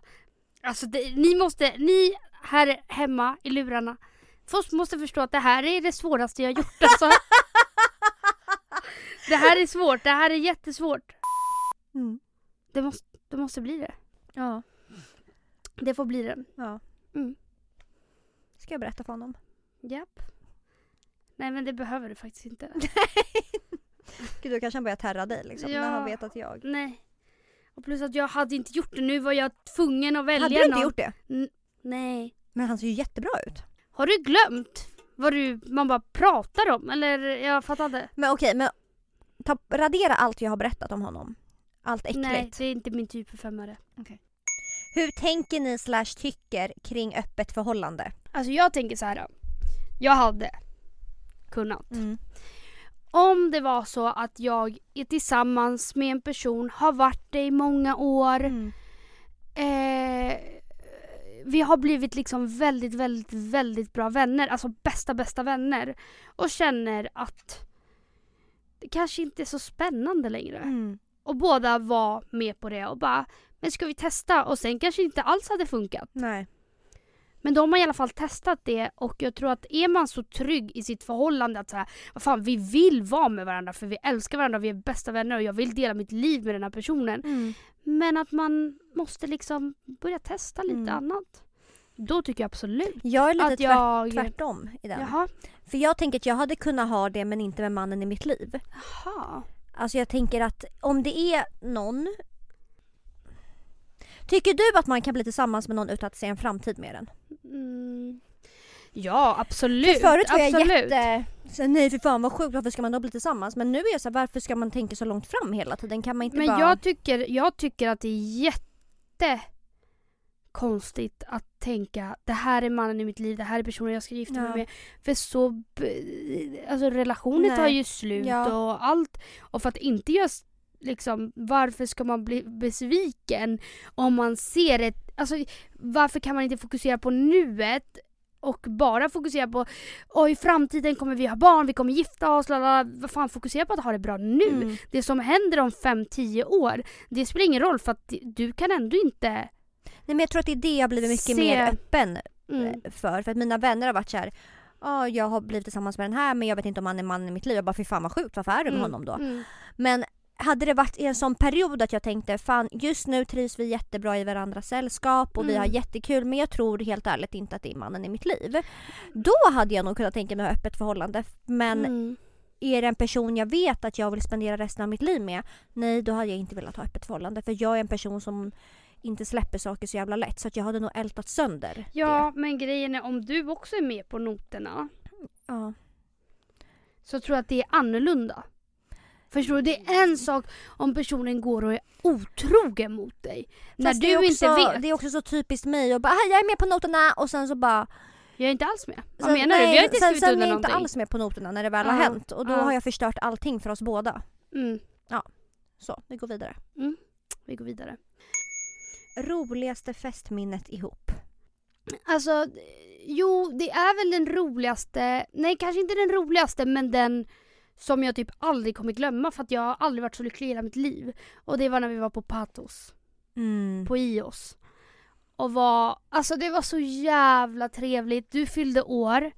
Alltså det, ni måste, ni här hemma i lurarna först måste förstå att det här är det svåraste jag gjort alltså. Det här är svårt, det här är jättesvårt. Mm. Det måste, det måste bli det. Ja. Det får bli det. ja. Mm. Ska jag berätta för honom? Japp. Nej men det behöver du faktiskt inte. Gud, då kanske han börjar terra dig liksom. Ja. När han vet att jag... Nej. Och plus att jag hade inte gjort det. Nu var jag tvungen att välja Hade du inte någon. gjort det? Nej. Men han ser ju jättebra ut. Har du glömt vad du, man bara pratar om? Eller jag fattar inte. Men okej, men ta, radera allt jag har berättat om honom. Allt äckligt. Nej, det är inte min typ av femmare. Hur tänker ni slash tycker kring öppet förhållande? Alltså jag tänker så här. Jag hade kunnat. Mm. Om det var så att jag är tillsammans med en person, har varit det i många år. Mm. Eh, vi har blivit liksom väldigt, väldigt, väldigt bra vänner. Alltså bästa, bästa vänner. Och känner att det kanske inte är så spännande längre. Mm. Och båda var med på det och bara, men ska vi testa? Och sen kanske inte alls hade funkat. Nej. Men då har man i alla fall testat det och jag tror att är man så trygg i sitt förhållande att så här, vad fan vi vill vara med varandra för vi älskar varandra, vi är bästa vänner och jag vill dela mitt liv med den här personen. Mm. Men att man måste liksom börja testa lite Mm. annat. Då tycker jag absolut Jag är lite att jag... tvärt, tvärtom i den. Jaha. För jag tänker att jag hade kunnat ha det men inte med mannen i mitt liv. Jaha. Alltså jag tänker att om det är någon Tycker du att man kan bli tillsammans med någon utan att se en framtid med den? Mm. Ja absolut. För förut var jag absolut. jätte... Så, nej för fan vad sjukt, varför ska man då bli tillsammans? Men nu är jag så här, varför ska man tänka så långt fram hela tiden? Kan man inte Men bara... jag tycker, jag tycker att det är jätte konstigt att tänka det här är mannen i mitt liv, det här är personen jag ska gifta mig Ja. med. För så, alltså relationer Nej. tar ju slut Ja. och allt. Och för att inte göra liksom, varför ska man bli besviken om man ser ett, alltså varför kan man inte fokusera på nuet och bara fokusera på oj i framtiden kommer vi ha barn, vi kommer gifta oss, lalala. vad fan fokusera på att ha det bra nu. Mm. Det som händer om 5-10 år, det spelar ingen roll för att du kan ändå inte... Nej men jag tror att det är det jag har blivit mycket Se- mer öppen Mm. eh, för. För att mina vänner har varit så här. Ja, jag har blivit tillsammans med den här men jag vet inte om han är mannen i mitt liv. Jag bara fy fan vad sjukt, varför är du med Mm. honom då? Mm. Men hade det varit i en sån period att jag tänkte fan just nu trivs vi jättebra i varandras sällskap och vi Mm. har jättekul men jag tror helt ärligt inte att det är mannen i mitt liv. Då hade jag nog kunnat tänka mig ha öppet förhållande. Men Mm. är det en person jag vet att jag vill spendera resten av mitt liv med, nej då hade jag inte velat ha öppet förhållande. För jag är en person som inte släpper saker så jävla lätt så att jag hade nog ältat sönder Ja, men grejen är om du också är med på noterna det. Ja. så tror jag att det är annorlunda. Förstår du? Det är en sak om personen går och är otrogen mot dig. när Fast du är inte också, vet. Det är också så typiskt mig att bara "Ah, jag är med på noterna och sen så bara Jag är inte alls med. Vad sen, menar du? Vi har inte sen, skrivit sen under är jag inte alls med på noterna när det väl har Ja, hänt och då ja. har jag förstört allting för oss båda. Mm. Så, vi går vidare. Vi går vidare. Roligaste festminnet ihop? Alltså, jo det är väl den roligaste, nej kanske inte den roligaste men den som jag typ aldrig kommer glömma för att jag har aldrig varit så lycklig i hela mitt liv. Och det var när vi var på Patos, Mm. på Ios. Och var, alltså det var så jävla trevligt. Du fyllde år.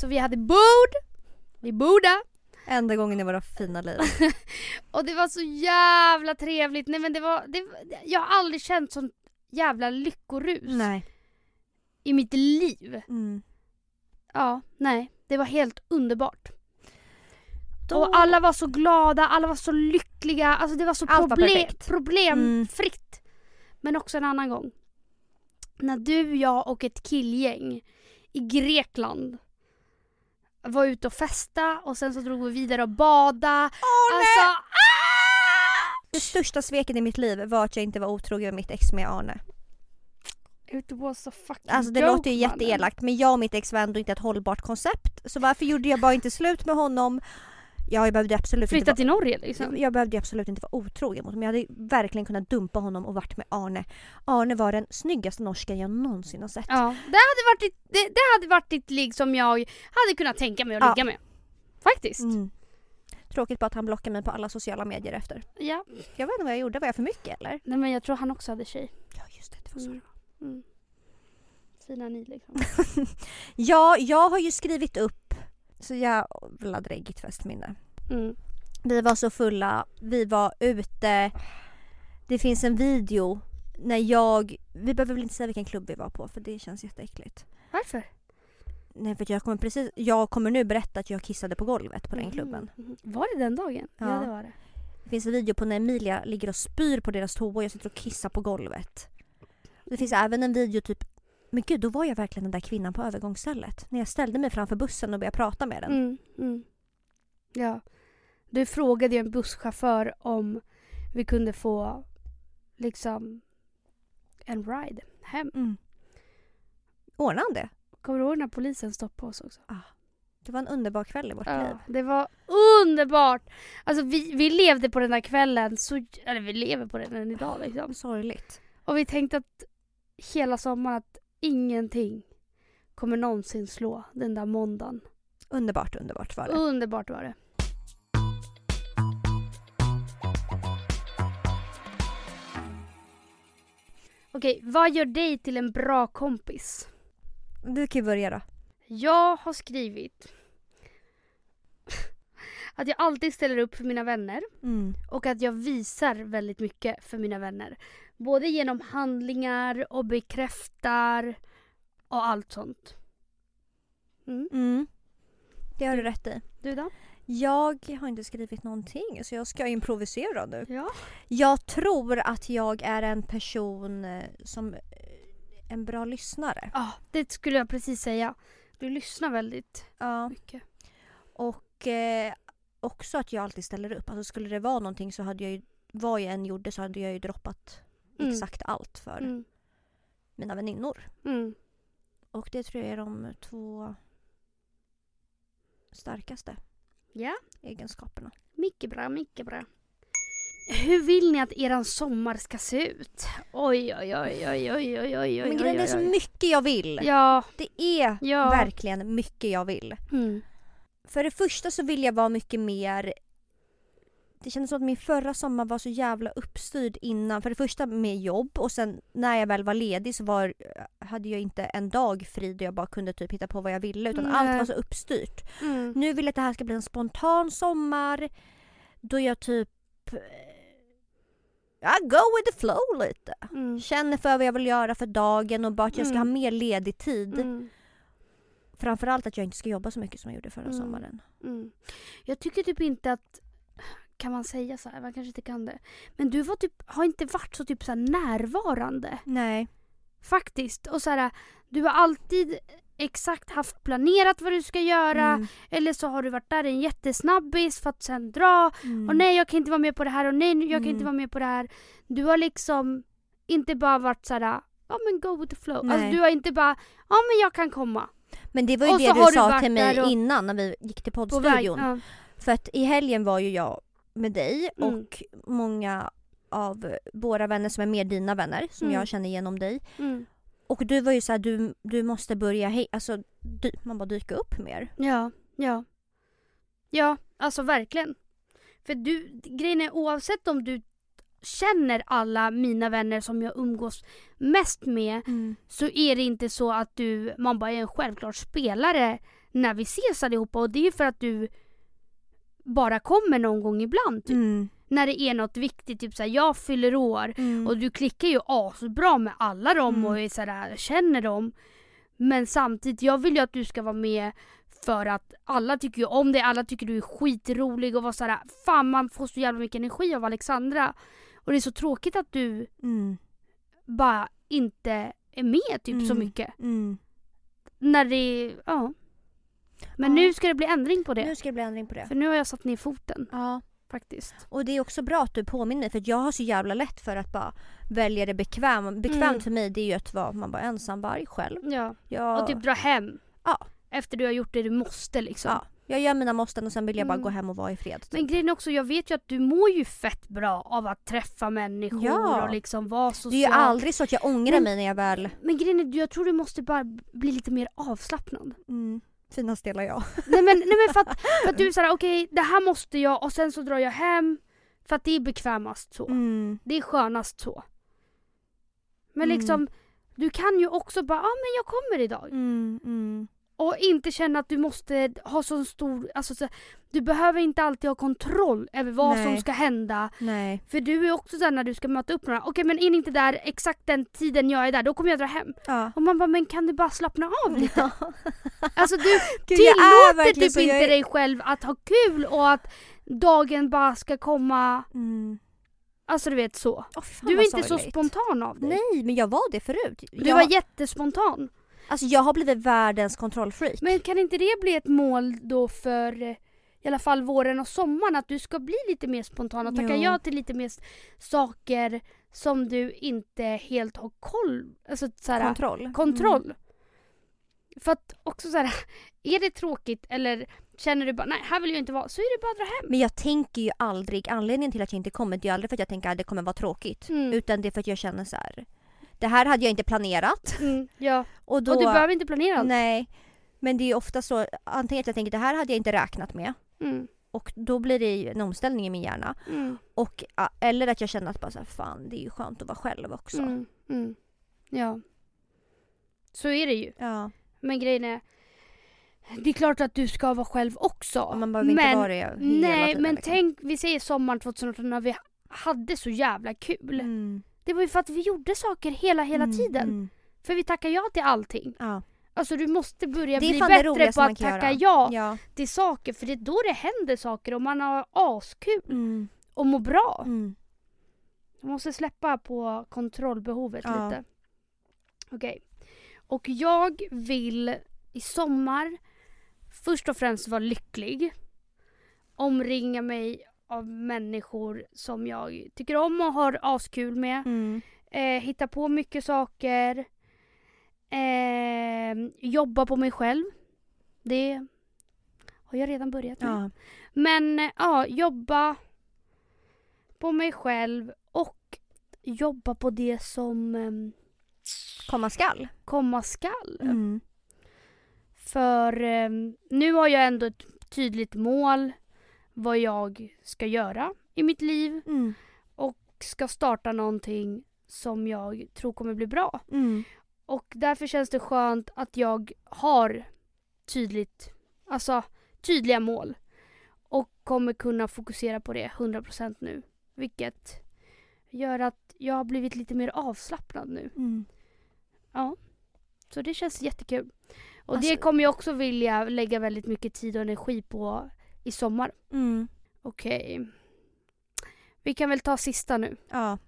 Så vi hade bord, vi bordade. Enda gången i våra fina liv. Och det var så jävla trevligt. Nej men det var, det, jag har aldrig känt sån jävla lyckorus Nej. i mitt liv. Mm. Ja, nej. Det var helt underbart. Då- Och alla var så glada, alla var så lyckliga. Alltså det var så Allt var proble- perfekt. problemfritt. Men också en annan gång. När du, jag och ett killgäng i Grekland var ute och festa och sen så drog vi vidare och bada. Åh, alltså, Det största sveket i mitt liv var att jag inte var otrogen med mitt ex med Arne. it was a fucking Alltså det joke, låter ju jätteelakt men jag och mitt ex var ändå inte ett hållbart koncept. Så varför gjorde jag bara inte slut med honom? Ja, jag behövde absolut Flytta inte till Norge vara, liksom. jag behövde ju absolut inte vara otrogen mot honom. Jag hade verkligen kunnat dumpa honom och varit med Arne. Arne var den snyggaste norsken jag någonsin har sett. Ja, det hade varit ett, det, det hade varit ett ligg som jag hade kunnat tänka mig att Ja. ligga med. Faktiskt. Mm. Tråkigt bara att han blockade mig på alla sociala medier efter. Ja. Jag vet inte vad jag gjorde, var jag för mycket eller? Nej men jag tror han också hade tjej. Ja just det, det var så Mm. det var. Mm. Fina ni liksom. Ja, jag har ju skrivit upp så jävla dräggigt festminne. Mm. Vi var så fulla, vi var ute. Det finns en video när jag, vi behöver väl inte säga vilken klubb vi var på för det känns jätteäckligt. Varför? Nej för jag kommer precis, jag kommer nu berätta att jag kissade på golvet på den klubben. Mm. Var det den dagen? Ja, Ja. det var det. Det finns en video på när Emilia ligger och spyr på deras toa och jag sitter och kissar på golvet. Det finns även en video typ men gud, då var jag verkligen den där kvinnan på övergångsstället. När jag ställde mig framför bussen och började prata med den. Mm, mm. Ja. Du frågade ju en busschaufför om vi kunde få liksom en ride hem. Mm. Ordnade han det? Kommer du ihåg när polisen stoppade oss också? Det var en underbar kväll i vårt liv. Ja, det var underbart! Alltså vi, vi levde på den där kvällen, så, eller vi lever på den än idag liksom. Sorgligt. Och vi tänkte att hela sommaren att ingenting kommer någonsin slå den där måndagen. Underbart, underbart var det. Underbart var det. Okej, vad gör dig till en bra kompis? Du kan ju börja då. Jag har skrivit att jag alltid ställer upp för mina vänner Mm. och att jag visar väldigt mycket för mina vänner. Både genom handlingar och bekräftar och allt sånt. Mm. Mm. Det har du rätt i. Du då? Jag har inte skrivit någonting så jag ska improvisera nu. Ja. Jag tror att jag är en person eh, som eh, en bra lyssnare. Ja, det skulle jag precis säga. Du lyssnar väldigt Ja. mycket. Och eh, också att jag alltid ställer upp. Alltså skulle det vara någonting så hade jag ju, vad jag än gjorde så hade jag ju droppat Mm. exakt allt för Mm. mina väninnor. Mm. Och det tror jag är de två starkaste Ja, egenskaperna. mycket bra, mycket bra. Hur vill ni att eran sommar ska se ut? Oj, oj, oj, oj, oj, oj, oj, oj, Men grejen är så mycket jag vill. Ja, Det är ja. verkligen mycket jag vill. Mm. För det första så vill jag vara mycket mer det kändes som att min förra sommar var så jävla uppstyrd innan. För det första med jobb och sen när jag väl var ledig så var, hade jag inte en dag fri där jag bara kunde typ hitta på vad jag ville utan Nej. allt var så uppstyrt. Mm. Nu vill jag att det här ska bli en spontan sommar då jag typ eh, Ja, go with the flow lite. Mm. Känner för vad jag vill göra för dagen och bara att jag ska Mm. ha mer ledig tid. Mm. Framförallt att jag inte ska jobba så mycket som jag gjorde förra Mm. sommaren. Mm. Jag tycker typ inte att kan man säga så här? Man kanske inte kan det. Men du var typ, har inte varit så typ så närvarande. Nej. Faktiskt. Och så här, du har alltid exakt haft planerat vad du ska göra. Mm. Eller så har du varit där en jättesnabbis för att sen dra. Mm. Och nej jag kan inte vara med på det här och nej jag kan inte Mm. vara med på det här. Du har liksom inte bara varit så här, ja men go with the flow. Alltså Nej. du har inte bara, ja men jag kan komma. Men det var ju Och det du sa till mig och- innan när vi gick till På väg. poddstudion. Ja. För att i helgen var ju jag med dig Mm. och många av våra vänner som är mer dina vänner som Mm. jag känner genom dig. Mm. Och du var ju såhär, du, du måste börja, hej, alltså dy, man bara dyka upp mer. Ja, ja. Ja, alltså verkligen. För du, grejen är oavsett om du känner alla mina vänner som jag umgås mest med så är det inte så att du, man bara är en självklar spelare när vi ses allihopa och det är för att du bara kommer någon gång ibland. Typ. Mm. När det är något viktigt, typ såhär jag fyller år Mm. och du klickar ju asbra med alla dem Mm. och är sådär, känner dem. Men samtidigt, jag vill ju att du ska vara med för att alla tycker ju om dig, alla tycker du är skitrolig och var såhär, fan man får så jävla mycket energi av Alexandra. Och det är så tråkigt att du Mm. bara inte är med typ så Mm. mycket. Mm. När det, ja. Men Ja. nu ska det bli ändring på det. Nu ska det bli ändring på det. För nu har jag satt ner foten Ja. faktiskt. Och det är också bra att du påminner mig för jag har så jävla lätt för att bara välja det bekväma. Bekvämt Mm. för mig det är ju att vara man bara ensamvarg själv. Ja. Jag, Och typ dra hem. Ja. Efter du har gjort det du måste liksom. ja, jag gör mina måsten och sen vill jag bara Mm. gå hem och vara i fred. typ. Men grejen är också, jag vet ju att du mår ju fett bra av att träffa människor Ja. och liksom vara Det är social. ju aldrig så att jag ångrar Men- mig när jag väl... Men grejen är, jag tror du måste bara bli lite mer avslappnad. Mm. Finast delar jag. nej men, nej men för att, för att du är såhär, okej det här måste jag och sen så drar jag hem. För att det är bekvämast så. Mm. Det är skönast så. Men Mm. liksom, du kan ju också bara, ja ah, men jag kommer idag. Mm. Och inte känna att du måste ha så stor, alltså så, du behöver inte alltid ha kontroll över vad Nej. som ska hända. Nej. För du är också såhär när du ska möta upp några, okej men är ni inte där exakt den tiden jag är där, då kommer jag dra hem. Ja. Och man bara, men kan du bara slappna av lite? Alltså du Gud, tillåter typ så, inte är- dig själv att ha kul och att dagen bara ska komma, Mm. alltså du vet så. Fan Du är inte så sorgligt. spontan av dig. Nej, men jag var det förut. Du jag, var jättespontan. Alltså jag har blivit världens kontrollfreak. Men kan inte det bli ett mål då för eh, i alla fall våren och sommaren att du ska bli lite mer spontan och tacka ja till lite mer saker som du inte helt har koll, alltså såhär, kontroll. kontroll. Mm. För att också såhär, är det tråkigt eller känner du bara nej här vill jag inte vara så är det bara att dra hem. Men jag tänker ju aldrig, anledningen till att jag inte kommer det är ju aldrig för att jag tänker att det kommer vara tråkigt. Mm. Utan det är för att jag känner så här. Det här hade jag inte planerat. Mm, ja. Och, då, Och du behöver inte planera allt. Nej. Men det är ofta så, antingen att jag tänker det här hade jag inte räknat med. Mm, Och då blir det ju en omställning i min hjärna. mm, Och, eller att jag känner att bara så här, fan det är ju skönt att vara själv också. mm, mm. Ja. Så är det ju. Ja. Men grejen är, det är klart att du ska vara själv också. Man behöver inte men, vara det hela Nej tiden. men liksom. tänk, vi säger sommaren 2018 när vi hade så jävla kul. Mm. Det var ju för att vi gjorde saker hela, hela Mm, tiden. mm. För vi tackar ja till allting. Ja. Alltså du måste börja bli bättre på att tacka ja, Ja. till saker. För det är då det händer saker och man har askul Mm. och mår bra. Mm. Man måste släppa på kontrollbehovet Ja. lite. Okej. Och jag vill i sommar först och främst vara lycklig. Omringa mig av människor som jag tycker om och har askul med. Mm. Eh, hitta på mycket saker. Eh, jobba på mig själv. Det har jag redan börjat med. Ja. Men ja, jobba på mig själv och jobba på det som eh, Komma skall. komma skall. Mm. För eh, nu har jag ändå ett tydligt mål vad jag ska göra i mitt liv Mm. och ska starta någonting som jag tror kommer bli bra. Mm. Och därför känns det skönt att jag har tydligt, alltså tydliga mål. Och kommer kunna fokusera på det 100% nu. Vilket gör att jag har blivit lite mer avslappnad nu. Mm. Ja. Så det känns jättekul. Och Alltså- det kommer jag också vilja lägga väldigt mycket tid och energi på i sommar. Mm. Okej. Vi kan väl ta sista nu. Ja.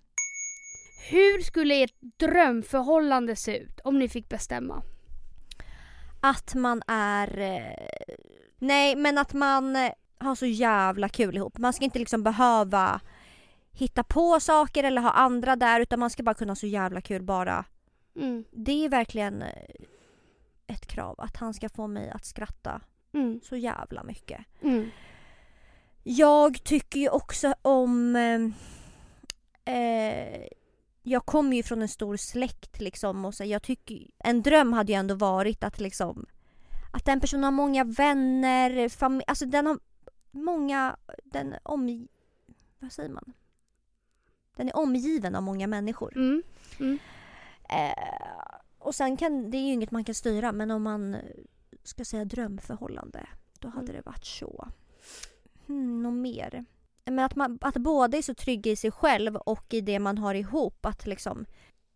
Hur skulle ert drömförhållande se ut om ni fick bestämma? Att man är... eh, Nej men att man eh, har så jävla kul ihop. Man ska inte liksom behöva hitta på saker eller ha andra där utan man ska bara kunna ha så jävla kul bara. Mm. Det är verkligen eh, ett krav att han ska få mig att skratta Mm. så jävla mycket. Mm. Jag tycker ju också om... Eh, eh, jag kommer ju från en stor släkt liksom och så jag tycker... En dröm hade ju ändå varit att liksom... Att den personen har många vänner, familj... Alltså den har många... Den om... Vad säger man? Den är omgiven av många människor. Mm. Eh, och sen kan... Det är ju inget man kan styra men om man ska säga drömförhållande då hade Mm. det varit så. Hmm, något mer? Men att, man, att båda är så trygga i sig själv och i det man har ihop. Att liksom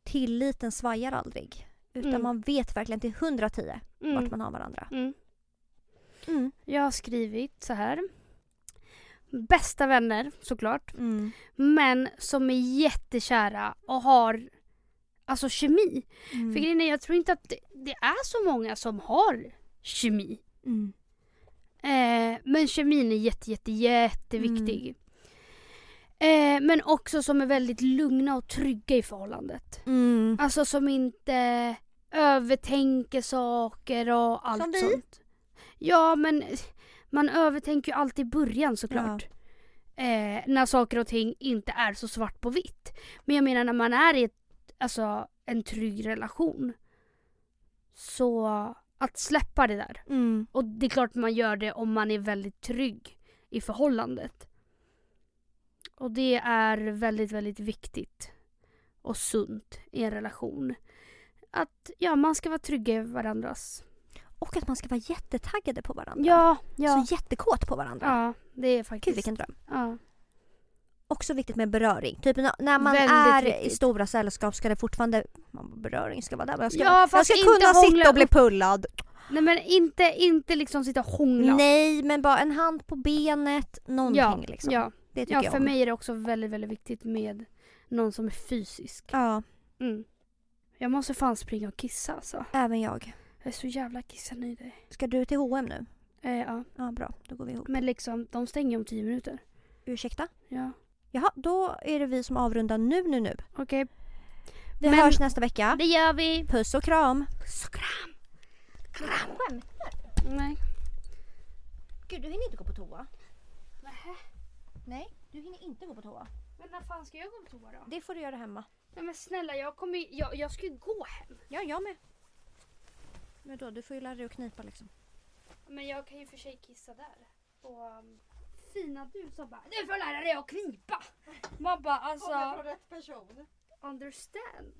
tilliten svajar aldrig. Utan Mm. man vet verkligen till 110 vart Mm. man har varandra. Mm. Mm. Jag har skrivit så här. Bästa vänner såklart. Mm. Men som är jättekära och har alltså kemi. Mm. För grejen är, jag tror inte att det, det är så många som har kemi. Mm. Eh, men kemin är jätte, jätte, jätteviktig. Mm. Eh, men också som är väldigt lugna och trygga i förhållandet. Mm. Alltså som inte övertänker saker och allt Som vi? sånt. Ja men man övertänker ju alltid i början såklart. Eh, när saker och ting inte är så svart på vitt. Men jag menar när man är i ett, alltså, en trygg relation. Så att släppa det där. Mm. Och det är klart man gör det om man är väldigt trygg i förhållandet. Och det är väldigt, väldigt viktigt och sunt i en relation. Att ja, man ska vara trygga i varandras... Och att man ska vara jättetaggade på varandra. Ja, ja. Så jättekåt på varandra. Ja, det är Gud faktiskt... vilken dröm. Ja. Också viktigt med beröring. Typ när, man Väldigt är i viktigt. stora sällskap ska det fortfarande... Man, beröring ska vara där. Men jag ska, Ja, jag ska kunna sitta och bli pullad. Nej men inte, inte liksom sitta och hångla. Nej men bara en hand på benet, någonting ja, liksom. ja. Det tycker ja, jag för om. mig är det också väldigt, väldigt viktigt med någon som är fysisk. Ja, Mm. Jag måste fan springa och kissa alltså. även jag. Jag är så jävla kissnödig. Ska du till H&M nu? Eh, ja. Ja bra, då går vi ihop. Men liksom, de stänger om tio minuter. Ursäkta? Ja. Jaha, då är det vi som avrundar nu nu nu. Okej, Vi Men- hörs nästa vecka. det gör vi. Puss och kram. Puss och kram. Skämt? Nej. Gud, du hinner inte gå på toa. Nähä. Nej, du hinner inte gå på toa. Men när fan ska jag gå på toa då? Det får du göra hemma. Nej men snälla, jag kommer jag, jag ska ju gå hem. Ja, jag med. Men då, du får ju lära dig att knipa liksom. Men jag kan ju för sig kissa där. Och um, fina du som bara, du får lära dig att knipa. Man bara alltså, rätt person. understand.